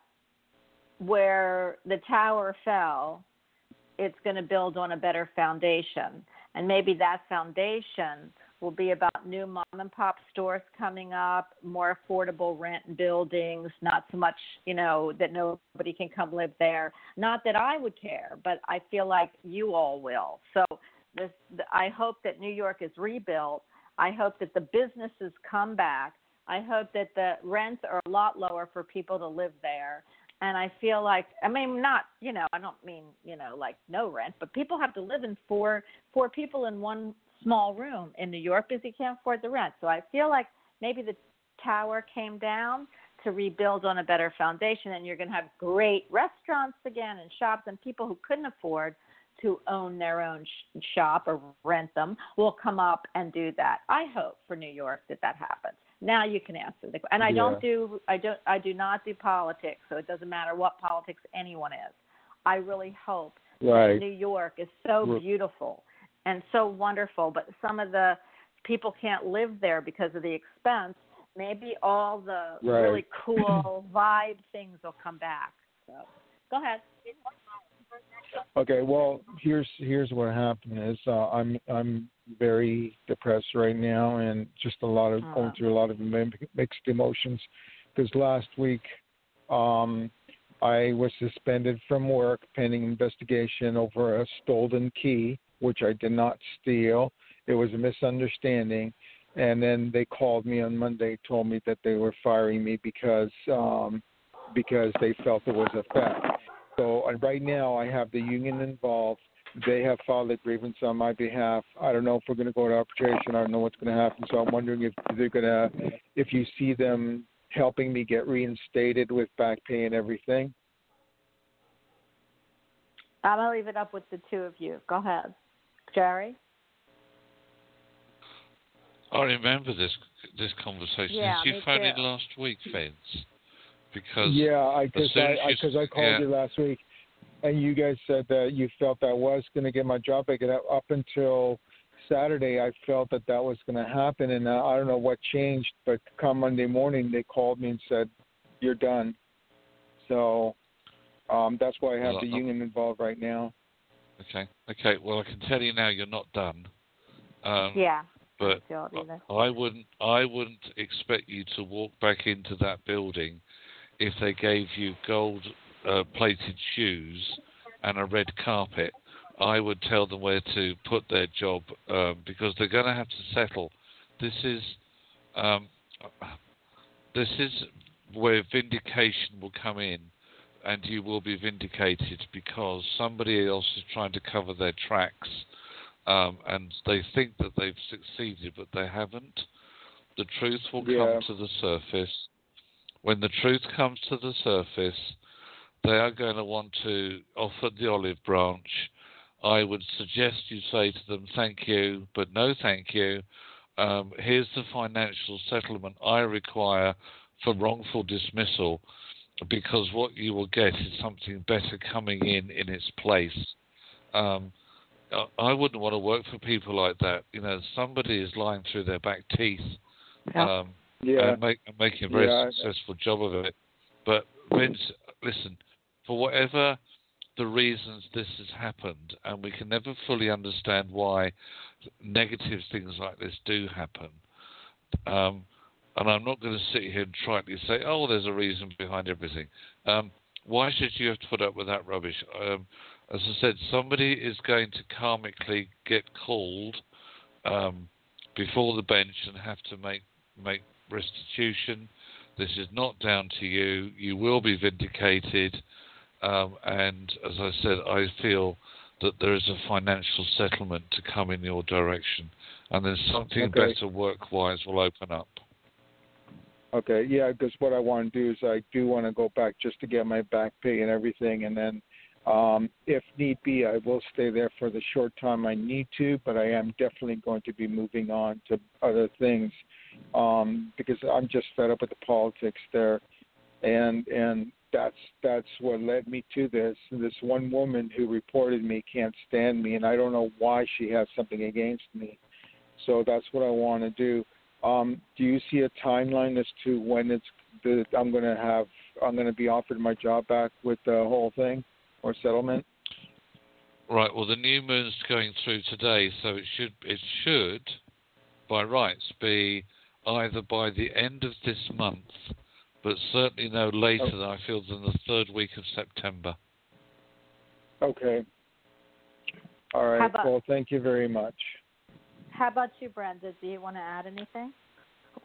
where the tower fell, it's going to build on a better foundation. And maybe that foundation will be about new mom and pop stores coming up, more affordable rent buildings, not so much, you know, that nobody can come live there. Not that I would care, but I feel like you all will. So this I hope that New York is rebuilt. I hope that the businesses come back. I hope that the rents are a lot lower for people to live there. And I feel like I mean not, you know, I don't mean, you know, like no rent, but people have to live in four four people in one small room in New York because you can't afford the rent. So I feel like maybe the tower came down to rebuild on a better foundation and you're going to have great restaurants again and shops and people who couldn't afford to own their own sh- shop or rent them will come up and do that. I hope for New York that that happens. Now you can answer the and I don't do I don't I do not do politics, so it doesn't matter what politics anyone is. I really hope that
right.
New York is so beautiful and so wonderful, but some of the people can't live there because of the expense. Maybe all the
Right.
really cool vibe things will come back. So go ahead.
Okay, well, here's here's what happened is uh, I'm I'm very depressed right now, and just a lot of going
Oh.
through a lot of mixed emotions. Because last week, um, I was suspended from work pending investigation over a stolen key, which I did not steal. It was a misunderstanding, and then they called me on Monday, told me that they were firing me because um, because they felt it was a theft. So right now, I have the union involved. They have filed a grievance on my behalf. I don't know if we're going to go to arbitration. I don't know what's going to happen. So I'm wondering if they're going to, if you see them helping me get reinstated with back pay and everything.
I'm gonna leave it up with the two of you. Go ahead, Jerry.
I remember this this conversation.
Yeah,
Did you phone in last week, Vince? Because
Yeah, I because
soon
I
as
because I, called
yeah.
you last week, and you guys said that you felt that was going to get my job back. And up until Saturday, I felt that that was going to happen, and uh, I don't know what changed. But come Monday morning, they called me and said, "You're done." So um, that's why I have
Well,
the
uh,
union involved right now.
Okay, okay. Well, I can tell you now, you're not done. Um,
Yeah.
but
I don't feel it either.
I wouldn't I wouldn't expect you to walk back into that building if they gave you gold uh, plated shoes and a red carpet. I would tell them where to put their job um, because they're going to have to settle. This is um, this is where vindication will come in, and you will be vindicated because somebody else is trying to cover their tracks, um, and they think that they've succeeded, but they haven't. The truth will
Yeah.
come to the surface. When the truth comes to the surface, they are going to want to offer the olive branch. I would suggest you say to them, thank you, but no thank you. Um, here's the financial settlement I require for wrongful dismissal because what you will get is something better coming in in its place. Um, I- I wouldn't want to work for people like that. You know, somebody is lying through their back teeth um,
Yeah.
and, make, and making a very
Yeah.
successful job of it. But Vince, listen, for whatever the reasons this has happened, and we can never fully understand why negative things like this do happen. Um, and I'm not going to sit here and tritely say, "Oh, there's a reason behind everything." Um, why should you have to put up with that rubbish? Um, as I said, somebody is going to karmically get called um, before the bench and have to make make restitution. This is not down to you. You will be vindicated. Um, and as I said, I feel that there is a financial settlement to come in your direction, and then something
Okay.
better work-wise will open up.
Okay, yeah, because what I want to do is I do want to go back just to get my back pay and everything, and then um, if need be, I will stay there for the short time I need to, but I am definitely going to be moving on to other things um, because I'm just fed up with the politics there, and and that's that's what led me to this. This one woman who reported me can't stand me, and I don't know why she has something against me. So that's what I want to do. Um, do you see a timeline as to when it's the, I'm going to have I'm going to be offered my job back with the whole thing or settlement?
Right. Well, the new moon's going through today, so it should it should, by rights, be either by the end of this month, but certainly no later than I feel than the third week of September.
Okay. All right.
About-
well, thank you very much.
How about you, Brenda? Do you want to add anything?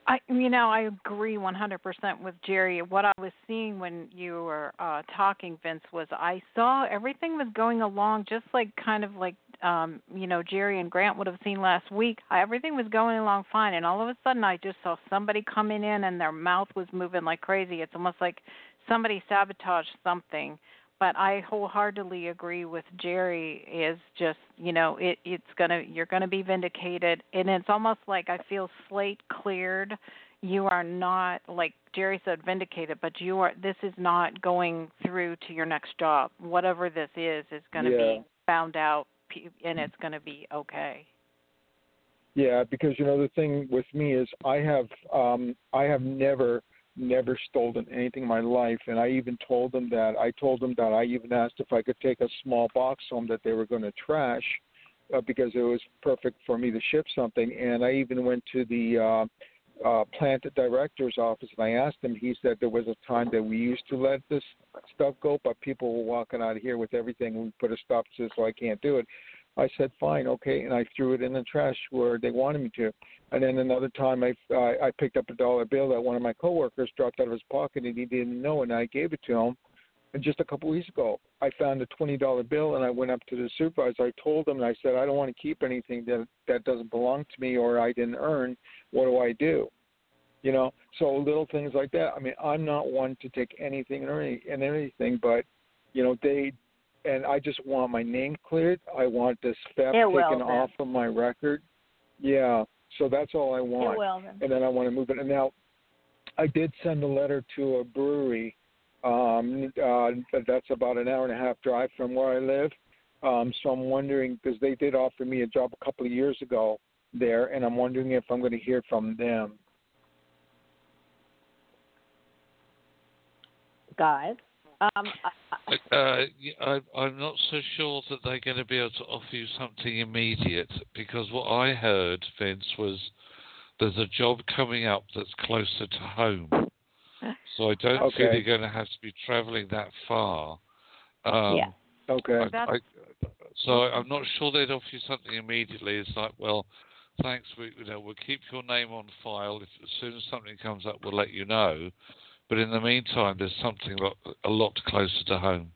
I, you know, I agree 100% with Jerry. What I was seeing when you were uh, talking, Vince, was I saw everything was going along just like kind of like, um, you know, Jerry and Grant would have seen last week. Everything was going along fine, and all of a sudden, I just saw somebody coming in, and their mouth was moving like crazy. It's almost like somebody sabotaged something. But I wholeheartedly agree with Jerry. Is just you know it it's gonna you're gonna be vindicated, and it's almost like I feel slate cleared. You are not like Jerry said vindicated, but you are. This is not going through to your next job. Whatever this is is going to
Yeah.
be found out, and it's going to be okay.
Yeah, because you know the thing with me is I have um I have never never stolen anything in my life. And I even told them that I told them that I even asked if I could take a small box home that they were going to trash uh, because it was perfect for me to ship something. And I even went to the uh uh plant director's office and I asked him he said there was a time that we used to let this stuff go but people were walking out of here with everything. We put a stop to it, so I can't do it I said, fine, okay, and I threw it in the trash where they wanted me to. And then another time, I I, I picked up a dollar bill that one of my coworkers dropped out of his pocket, and he didn't know, and I gave it to him. And just a couple weeks ago, I found a twenty dollar bill, and I went up to the supervisor. I told him, and I said, I don't want to keep anything that that doesn't belong to me or I didn't earn. What do I do? You know, so little things like that. I mean, I'm not one to take anything or any and anything, but you know, they and I just want my name cleared. I want this theft
It
taken
then.
off of my record. Yeah, so that's all I want.
It will. Then.
And then I want to move it. And now, I did send a letter to a brewery. Um, uh, that's about an hour and a half drive from where I live. Um, so I'm wondering because they did offer me a job a couple of years ago there, and I'm wondering if I'm going to hear from them.
Guys, um, I, I,
Uh, y- I, I'm not so sure that they're going to be able to offer you something immediate because what I heard, Vince, was there's a job coming up that's closer to home. So I don't
Okay.
feel you're going to have to be travelling that far. Um,
Yeah.
Okay.
I, I, so I'm not sure they'd offer you something immediately. It's like, well, thanks. We, you know, we'll keep your name on file. If, as soon as something comes up, we'll let you know. But in the meantime, there's something a lot closer to home.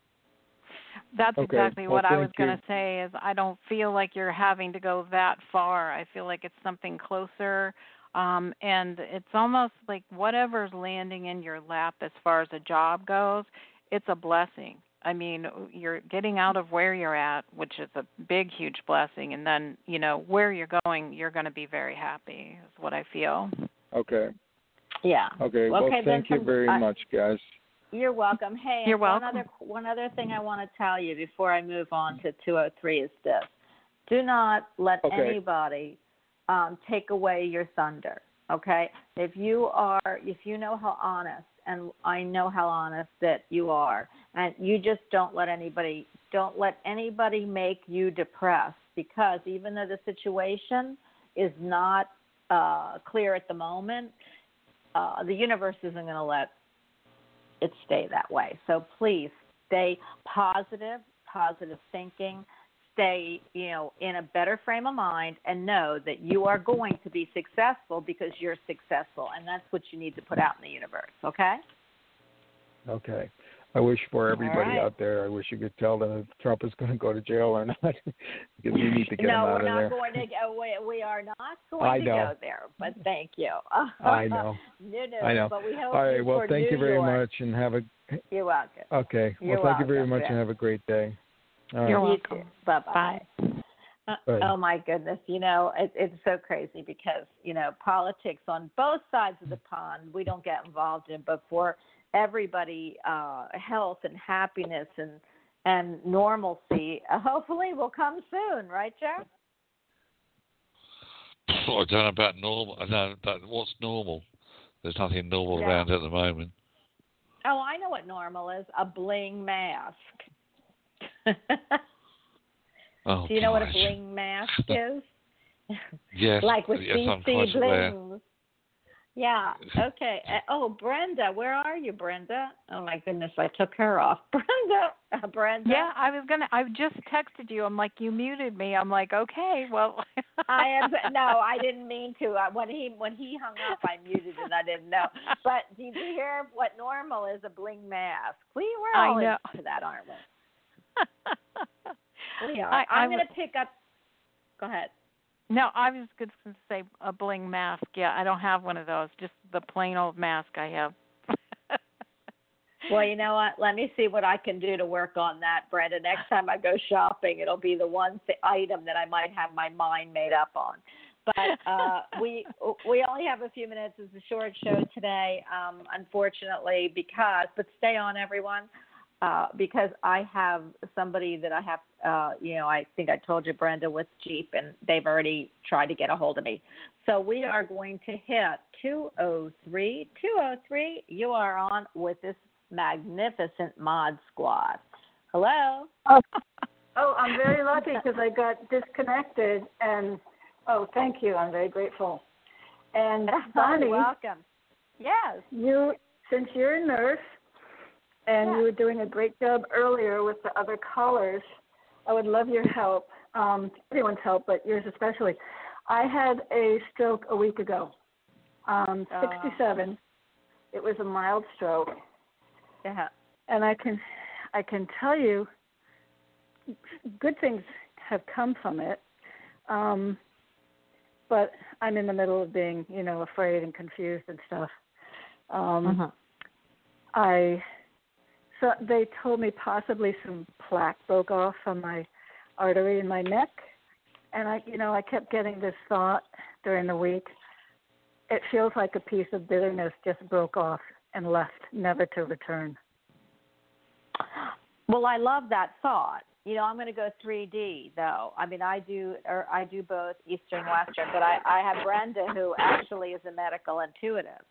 That's
Okay.
exactly
Well,
what I was going to say is I don't feel like you're having to go that far. I feel like it's something closer um and it's almost like whatever's landing in your lap as far as a job goes, it's a blessing. I mean, you're getting out of where you're at, which is a big huge blessing and then, you know, where you're going, you're going to be very happy is what I feel.
Okay.
Yeah.
Okay.
Well,
Well,
okay, then
thank you very
I-
much, guys.
You're welcome. Hey, and
You're
one
welcome.
other one other thing I want to tell you before I move on to 203 is this: do not let
Okay.
anybody um, take away your thunder. Okay, if you are, if you know how honest, and I know how honest that you are, and you just don't let anybody don't let anybody make you depressed because even though the situation is not uh, clear at the moment, uh, the universe isn't going to let it stay that way. So please stay positive, positive thinking, stay, you know, in a better frame of mind and know that you are going to be successful because you're successful and that's what you need to put out in the universe, okay?
Okay. I wish for everybody
right.
out there, I wish you could tell them if Trump is going to go to jail or not. because we need to get him
no, we're not going to go we, we are not going
I
to
know.
go there, but thank you.
I know.
no, no,
I know.
But we hope
All right. Well,
for
thank you very
York.
much and have a.
You're welcome.
Okay.
You're
well, thank you very much
Ben.
and have a great day. All right.
You're
You
welcome.
too. Bye-bye. Uh,
Bye.
Oh my goodness, you know it, it's so crazy because you know politics on both sides of the pond we don't get involved in, but for everybody, uh, health and happiness and and normalcy uh, hopefully will come soon, right, Joe?
I don't know about normal. I don't know what's normal. There's nothing normal
Yeah.
around at the moment.
Oh, I know what normal is a bling mask.
Oh,
Do you know what a bling mask is?
Yes.
like with
yes, quite aware.
Blings. Yeah. Okay. Uh, oh, Brenda, where are you, Brenda? Oh my goodness, I took her off. Brenda, uh, Brenda.
Yeah, I was gonna. I just texted you. I'm like, you muted me. I'm like, okay, well.
I am. No, I didn't mean to. Uh, when he when he hung up, I muted and I didn't know. But did you hear what normal is? A bling mask. We we're
I
all
know.
into that, aren't we? We are.
I- I
I'm going to pick up. Go ahead.
No, I was going to say a bling mask. Yeah, I don't have one of those. Just the plain old mask I have.
Well, you know what? Let me see what I can do to work on that, Brenda. Next time I go shopping, it'll be the one th- item that I might have my mind made up on. But uh, we we only have a few minutes. It's a short show today, um, unfortunately, because but stay on, everyone, uh, because I have somebody that I have. Uh, you know, I think I told you, Brenda, with Jeep, and they've already tried to get a hold of me. So we are going to hit 203. 203, you are on with this magnificent mod squad. Hello.
Oh, I'm very lucky because I got disconnected, and oh, thank you. I'm very grateful. And Bonnie,
welcome. Yes.
you since you're a nurse and
Yeah.
you were doing a great job earlier with the other callers, I would love your help. Um, everyone's help, but yours especially. I had a stroke a week ago. Um,
Oh.
67. It was a mild stroke.
Yeah.
and I can I can tell you good things have come from it. Um but I'm in the middle of being, you know, afraid and confused and stuff. Um
Uh-huh.
I so they told me possibly some plaque broke off on my artery in my neck and I you know, I kept getting this thought during the week. It feels like a piece of bitterness just broke off and left, never to return.
Well, I love that thought. You know, I'm going to go 3D though. I mean, I do, or I do both Eastern and Western, but I, I have Brenda who actually is a medical intuitive,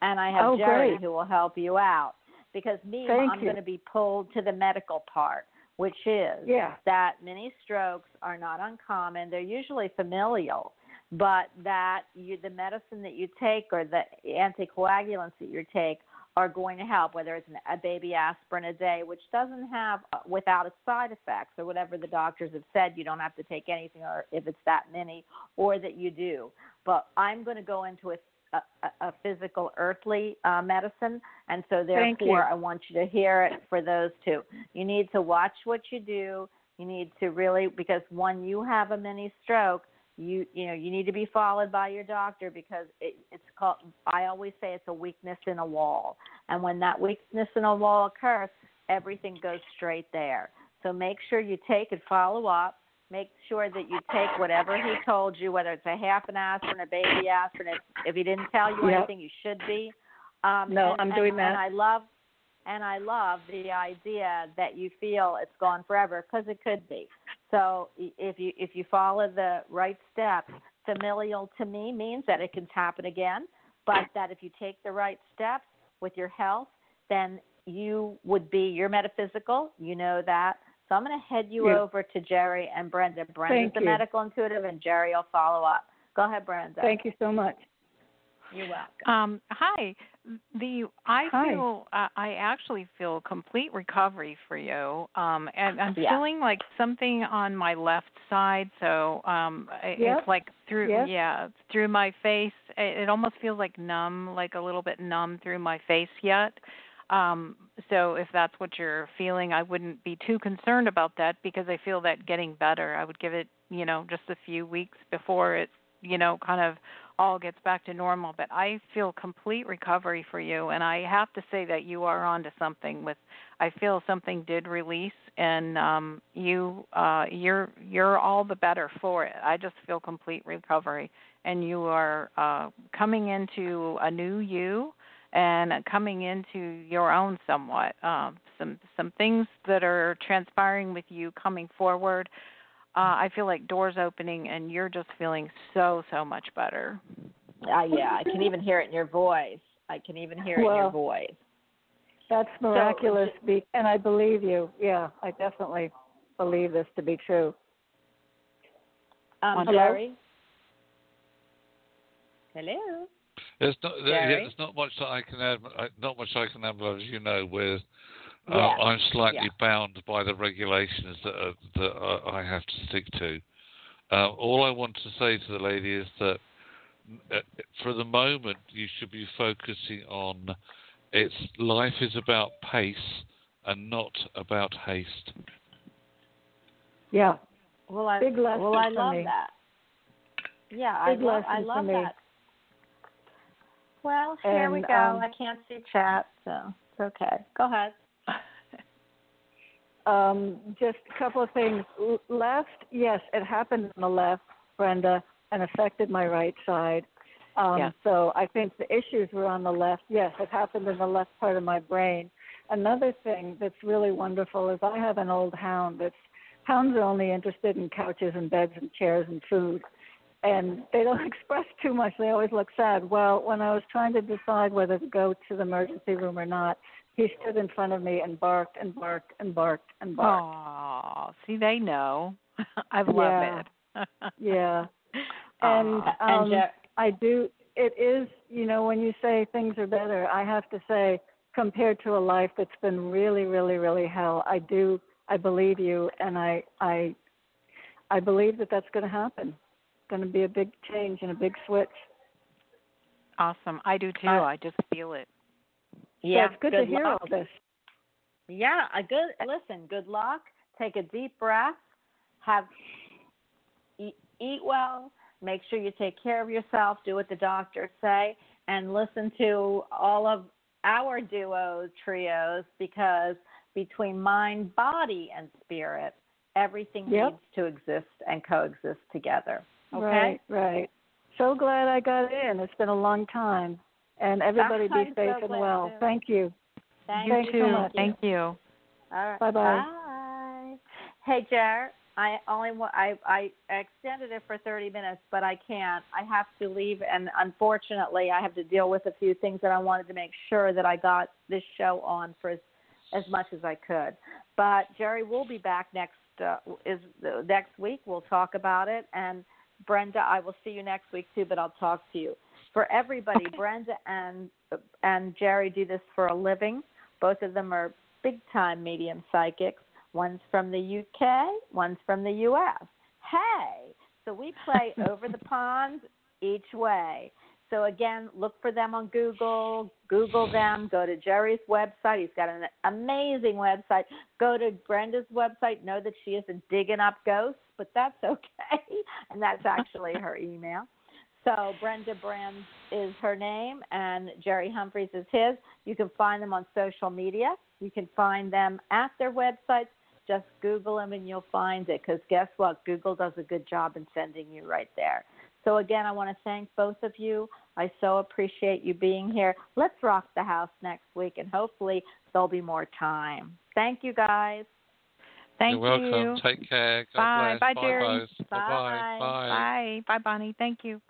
and I have
Oh,
Jerry
great.
who will help you out. Because me,
Thank
I'm
you.
going to be pulled to the medical part, which is
Yeah.
that many strokes are not uncommon. They're usually familial, but that you, the medicine that you take or the anticoagulants that you take are going to help, whether it's an, a baby aspirin a day, which doesn't have uh, without its side effects or whatever the doctors have said, you don't have to take anything, or if it's that many, or that you do. But I'm going to go into a, a, a, physical earthly uh, medicine, and so therefore I want you to hear it for those two. You need to watch what you do. You need to really because when you have a mini stroke, you you know you need to be followed by your doctor because it, it's called. I always say it's a weakness in a wall, and when that weakness in a wall occurs, everything goes straight there. So make sure you take and follow up make sure that you take whatever he told you, whether it's a half an aspirin, a baby aspirin. If, if he didn't tell you
Yep.
anything, you should be. Um,
No,
and,
I'm
and-
doing that.
And I love, and I love the idea that you feel it's gone forever because it could be. So if you if you follow the right steps, familial to me means that it can happen again, but that if you take the right steps with your health, then you would be your metaphysical. You know that. So I'm going to head you
Yeah.
over to Jerry and Brenda. Brenda's
Thank
the
you.
medical intuitive, and Jerry will follow up. Go ahead, Brenda.
Thank you so much.
You're welcome.
Um, hi. The I
Hi.
feel uh, I actually feel complete recovery for you. Um, and I'm
Yeah.
feeling like something on my left side. So um,
Yep.
it's like through
Yes.
yeah through my face. It, it almost feels like numb, like a little bit numb through my face yet. Um, so if that's what you're feeling, I wouldn't be too concerned about that because I feel that getting better. I would give it, you know, just a few weeks before it, you know, kind of all gets back to normal. But I feel complete recovery for you, and I have to say that you are onto something. With I feel something did release, and um, you, uh, you're you're all the better for it. I just feel complete recovery, and you are uh, coming into a new you and coming into your own somewhat. Um, some some things that are transpiring with you coming forward. Uh, I feel like doors opening, and you're just feeling so so much better.
Uh, yeah, I can even hear it in your voice. I can even hear it in your voice.
That's miraculous, be- and I believe you. Yeah, I definitely believe this to be true.
Um,
Hello?
Jerry. Hello.
There's not there, yeah, there's not much that I can add. uh, Not much I can add, but as you know, where uh,
Yeah,
I'm slightly
yeah.
bound by the regulations that are, that uh, I have to stick to. Uh, all I want to say to the lady is that uh, for the moment you should be focusing on its life is about pace and not about haste.
Yeah,
Well, I
Big lesson
well I love
me.
that. Yeah, I
Big
love I
lesson for
love that. Well, here we go.
um,
I can't see chat, so it's okay. Go ahead.
Um, just a couple of things. L- Left, yes, it happened on the left, Brenda, and affected my right side. Um,
Yeah.
So I think the issues were on the left. Yes, it happened in the left part of my brain. Another thing that's really wonderful is I have an old hound that's hounds are only interested in couches and beds and chairs and food. And they don't express too much. They always look sad. Well, when I was trying to decide whether to go to the emergency room or not, he stood in front of me and barked and barked and barked and barked.
Oh, see, they know. I love
Yeah.
it.
Yeah. And um
and Jer-
I do it is, you know, when you say things are better, I have to say compared to a life that's been really, really, really hell, I do I believe you and I I I believe that that's going to happen. It's going to be a big change and a big switch.
awesome. I do too.
Uh,
I just feel it.
yeah,
so it's good, to hear
luck.
all this.
Yeah, a good listen. Good luck. Take a deep breath. Have eat, eat well. Make sure you take care of yourself. Do what the doctors say, and listen to all of our duo trios because between mind, body, and spirit, everything
Yep.
needs to exist and coexist together. Okay.
Right, right. So glad I got in. It's been a long time. And everybody be
I'm
safe
so
and well.
too.
Thank you.
Thank
you
Thanks
too.
so much.
Thank you.
All right.
Bye-bye.
Bye. Hey, Jared. I only wa- I I extended it for 30 minutes, but I can't. I have to leave, and unfortunately, I have to deal with a few things that I wanted to make sure that I got this show on for as, as much as I could. But Jerry will be back next uh, is uh, next week. We'll talk about it, and Brenda, I will see you next week too. But I'll talk to you. For everybody,
Okay.
Brenda and and Jerry do this for a living. Both of them are big time medium psychics. One's from the UK, one's from the US. Hey, so we play over the pond each way. So again, look for them on Google. Google them. Go to Jerry's website. He's got an amazing website. Go to Brenda's website. Know that she isn't digging up ghosts, but that's okay. And that's actually her email. So Brenda Brand is her name, and Jerry Humphreys is his. You can find them on social media. You can find them at their websites. Just Google them and you'll find it. Because guess what? Google does a good job in sending you right there. So again, I want to thank both of you. I so appreciate you being here. Let's rock the house next week, and hopefully there'll be more time. Thank you, guys.
Thank
You're welcome.
you.
Take care. God
Bye.
bless.
Bye, Jerry.
Bye. Bye. Bye.
Bye. Bye, Bonnie. Thank you.